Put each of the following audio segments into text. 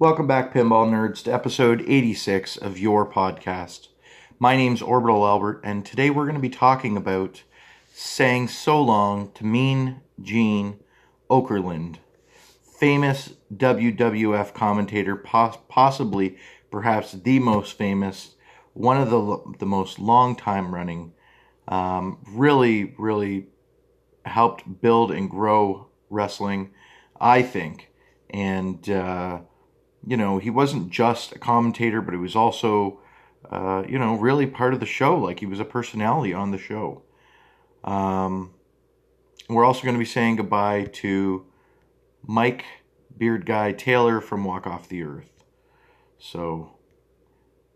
Welcome back, Pinball Nerds, to episode 86 of your podcast. My name's Orbital Albert, and today we're going to be talking about saying so long to Mean Gene Okerlund, famous WWF commentator, poss- possibly perhaps the most famous, one of the, the most long time running, um, really, really helped build and grow wrestling, I think. And, uh, you know, he wasn't just a commentator, but he was also, uh, you know, really part of the show. Like he was a personality on the show. Um, we're also going to be saying goodbye to Mike Beard Guy Taylor from Walk Off the Earth. So,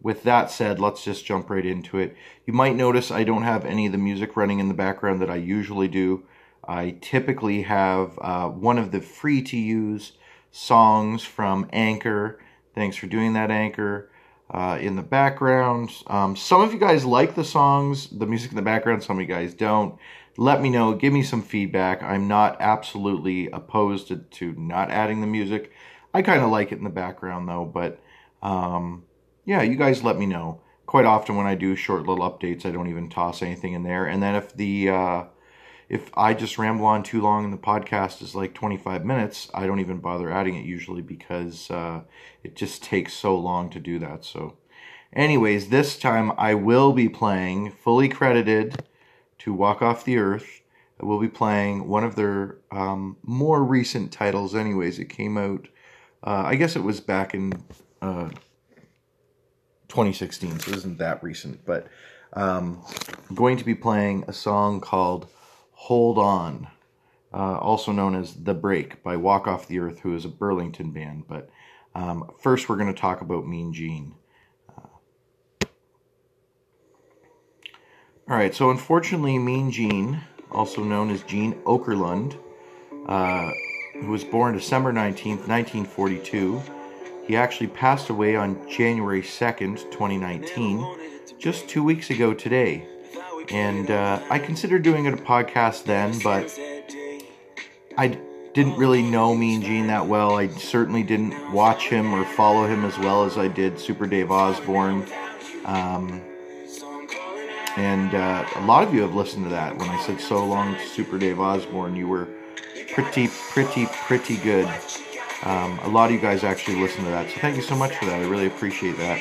with that said, let's just jump right into it. You might notice I don't have any of the music running in the background that I usually do. I typically have uh, one of the free to use songs from Anchor. Thanks for doing that, Anchor. Uh, in the background. Um, some of you guys like the songs, the music in the background, some of you guys don't. Let me know, give me some feedback. I'm not absolutely opposed to, to not adding the music. I kind of like it in the background though, but um, yeah, you guys let me know. Quite often when I do short little updates, I don't even toss anything in there. And then if the uh, if I just ramble on too long and the podcast is like 25 minutes, I don't even bother adding it usually because uh, it just takes so long to do that. So, anyways, this time I will be playing fully credited to Walk Off the Earth. I will be playing one of their um, more recent titles, anyways. It came out, uh, I guess it was back in uh, 2016, so it isn't that recent, but um, I'm going to be playing a song called Hold On, uh, also known as The Break by Walk Off the Earth, who is a Burlington band. But um, first, we're going to talk about Mean Gene. Uh, all right, so unfortunately, Mean Gene, also known as Gene Okerlund, uh, who was born December 19th, 1942, he actually passed away on January 2nd, 2019, just two weeks ago today. And uh, I considered doing it a podcast then, but I didn't really know Mean Gene that well. I certainly didn't watch him or follow him as well as I did Super Dave Osborne. Um, and uh, a lot of you have listened to that. When I said so long to Super Dave Osborne, you were pretty, pretty, pretty good. Um, a lot of you guys actually listened to that. So thank you so much for that. I really appreciate that.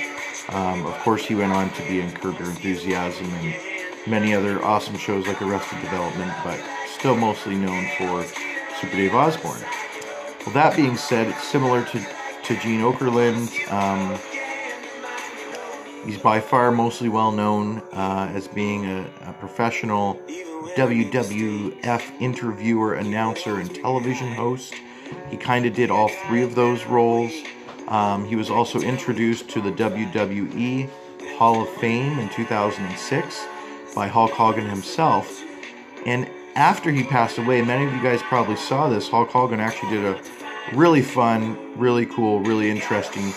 Um, of course, he went on to be in Curb Your Enthusiasm and many other awesome shows like Arrested Development, but still mostly known for Super Dave Osborne. Well, that being said, it's similar to, to Gene Okerlund. Um, he's by far mostly well known uh, as being a, a, professional WWF interviewer, announcer, and television host. He kind of did all three of those roles. Um, he was also introduced to the WWE Hall of Fame in 2006 by Hulk Hogan himself. And after he passed away, many of you guys probably saw this. Hulk Hogan actually did a really fun, really cool, really interesting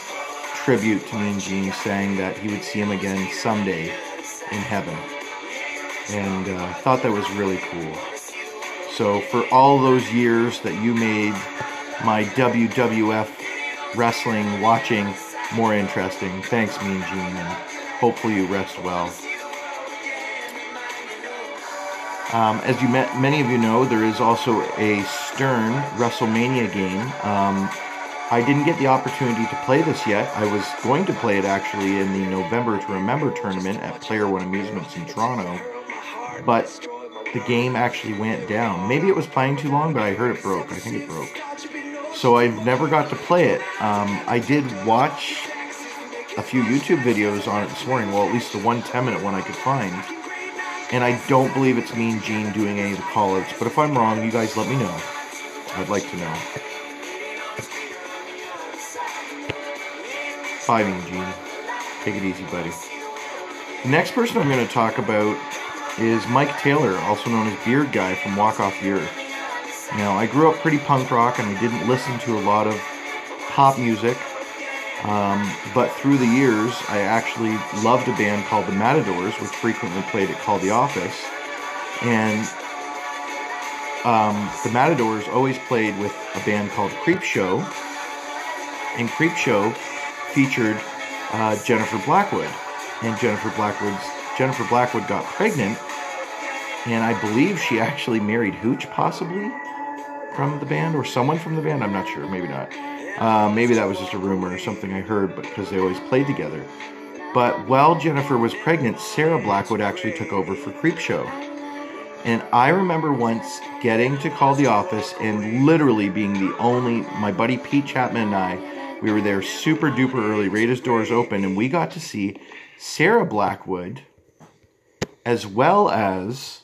tribute to Mean Gene, saying that he would see him again someday in heaven. And I uh, thought that was really cool. So, for all those years that you made my WWF wrestling watching more interesting, thanks, Mean Gene, and hopefully you rest well. Um, as you met, many of you know, there is also a Stern WrestleMania game. Um, I didn't get the opportunity to play this yet. I was going to play it actually in the November to Remember tournament at Player One Amusements in Toronto, but the game actually went down. Maybe it was playing too long, but I heard it broke. I think it broke. So I've never got to play it. Um, I did watch a few YouTube videos on it this morning. Well, at least the one 10 minute one I could find and I don't believe it's Mean Gene doing any of the callouts, but if I'm wrong, you guys let me know. I'd like to know. Bye, Mean Gene. Take it easy, buddy. The next person I'm going to talk about is Mike Taylor, also known as Beard Guy from Walk Off the Earth. Now, I grew up pretty punk rock and I didn't listen to a lot of pop music um, but through the years, I actually loved a band called the Matadors, which frequently played at Call the Office. And um, the Matadors always played with a band called Creepshow. and Creepshow featured uh, Jennifer Blackwood, and Jennifer Blackwood's Jennifer Blackwood got pregnant, and I believe she actually married Hooch, possibly from the band or someone from the band. I'm not sure, maybe not. Uh, maybe that was just a rumor or something I heard, but because they always played together. But while Jennifer was pregnant, Sarah Blackwood actually took over for Creepshow. And I remember once getting to call the office and literally being the only, my buddy Pete Chapman and I, we were there super duper early, right as doors open, and we got to see Sarah Blackwood as well as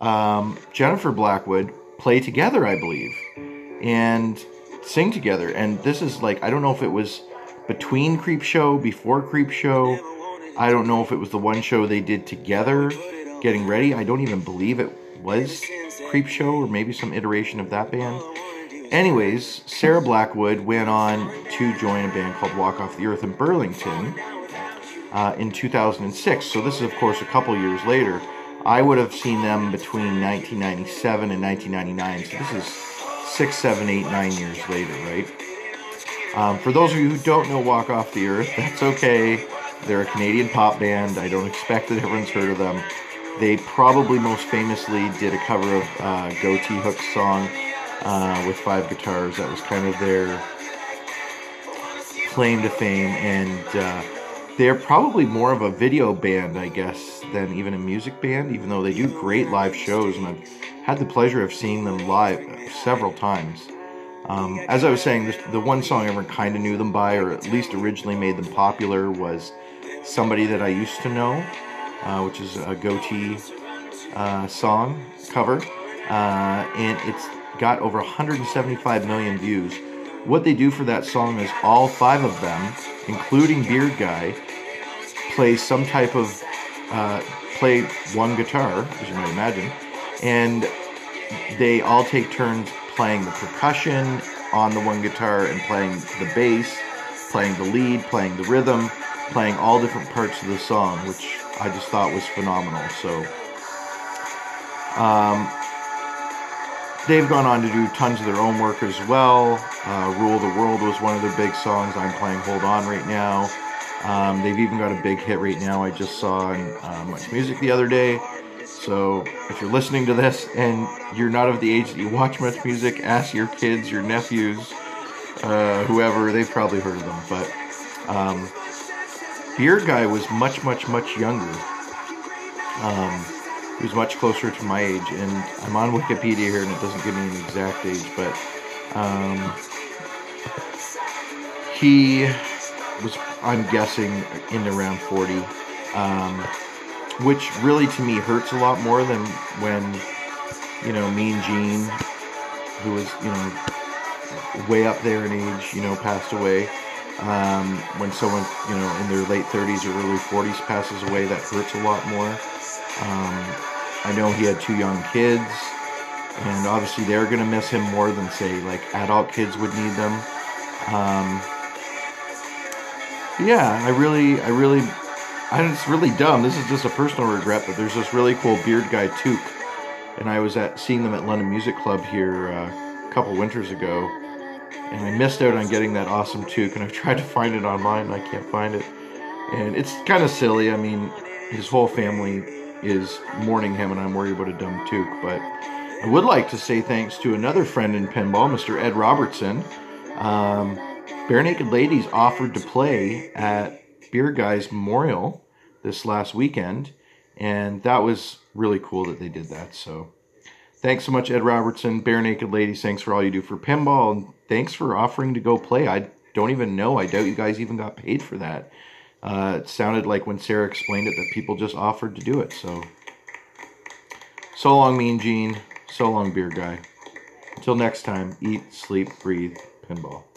um, Jennifer Blackwood play together, I believe, and sing together. And this is like, I don't know if it was between Creepshow, before Creepshow. I don't know if it was the one show they did together getting ready. I don't even believe it was Creepshow or maybe some iteration of that band. Anyways, Sarah Blackwood went on to join a band called Walk Off the Earth in Burlington uh, in 2006. So this is, of course, a couple years later. I would have seen them between 1997 and 1999. So this is six, seven, eight, nine years later, right? Um, for those of you who don't know Walk Off the Earth, that's okay. They're a Canadian pop band. I don't expect that everyone's heard of them. They probably most famously did a cover of uh, Gotye Hook's song uh, with five guitars. That was kind of their claim to fame, and uh, they're probably more of a video band, I guess, than even a music band. Even though they do great live shows, and I've had the pleasure of seeing them live several times. Um, as I was saying, this, the one song I ever kind of knew them by, or at least originally made them popular, was "Somebody That I Used to Know." uh, which is a Gotye uh, song cover, uh, and it's got over 175 million views. What they do for that song is all five of them, including Beard Guy, play some type of uh, play one guitar, as you might imagine, and they all take turns playing the percussion on the one guitar and playing the bass, playing the lead, playing the rhythm, playing all different parts of the song, which I just thought was phenomenal. So um, they've gone on to do tons of their own work as well. Uh, Rule the World was one of their big songs. I'm playing Hold On right now. Um, they've even got a big hit right now. I just saw on uh, Much Music the other day. So if you're listening to this and you're not of the age that you watch Much Music, ask your kids, your nephews, uh, whoever. They've probably heard of them. But um, Beard Guy was much, much, much younger. Um, he was much closer to my age, and I'm on Wikipedia here, and it doesn't give me an exact age, but um, he was, I'm guessing, in around 40, um, which really to me hurts a lot more than when, you know, Mean Gene, who was, you know, way up there in age, you know, passed away. Um, when someone, you know, in their late 30s or early 40s passes away, that hurts a lot more. Um, I know he had two young kids, and obviously they're to miss him more than, say, like adult kids would need them. Um, yeah, I really, I really, I, it's really dumb. This is just a personal regret, but there's this really cool beard guy, Took, and I was at seeing them at London Music Club here uh, a couple winters ago and I missed out on getting that awesome toque, and I've tried to find it online, and I can't find it. And it's kind of silly. I mean, his whole family is mourning him, and I'm worried about a dumb toque. But I would like to say thanks to another friend in pinball, Mr. Ed Robertson. Um, Barenaked Ladies offered to play at Beard Guy's Memorial this last weekend, and that was really cool that they did that. So thanks so much, Ed Robertson, Barenaked Ladies. Thanks for all you do for pinball. And thanks for offering to go play. I don't even know. I doubt you guys even got paid for that. Uh, it sounded like when Sarah explained it that people just offered to do it. So, so long, Mean Gene. So long, Beer Guy. Until next time, eat, sleep, breathe, pinball.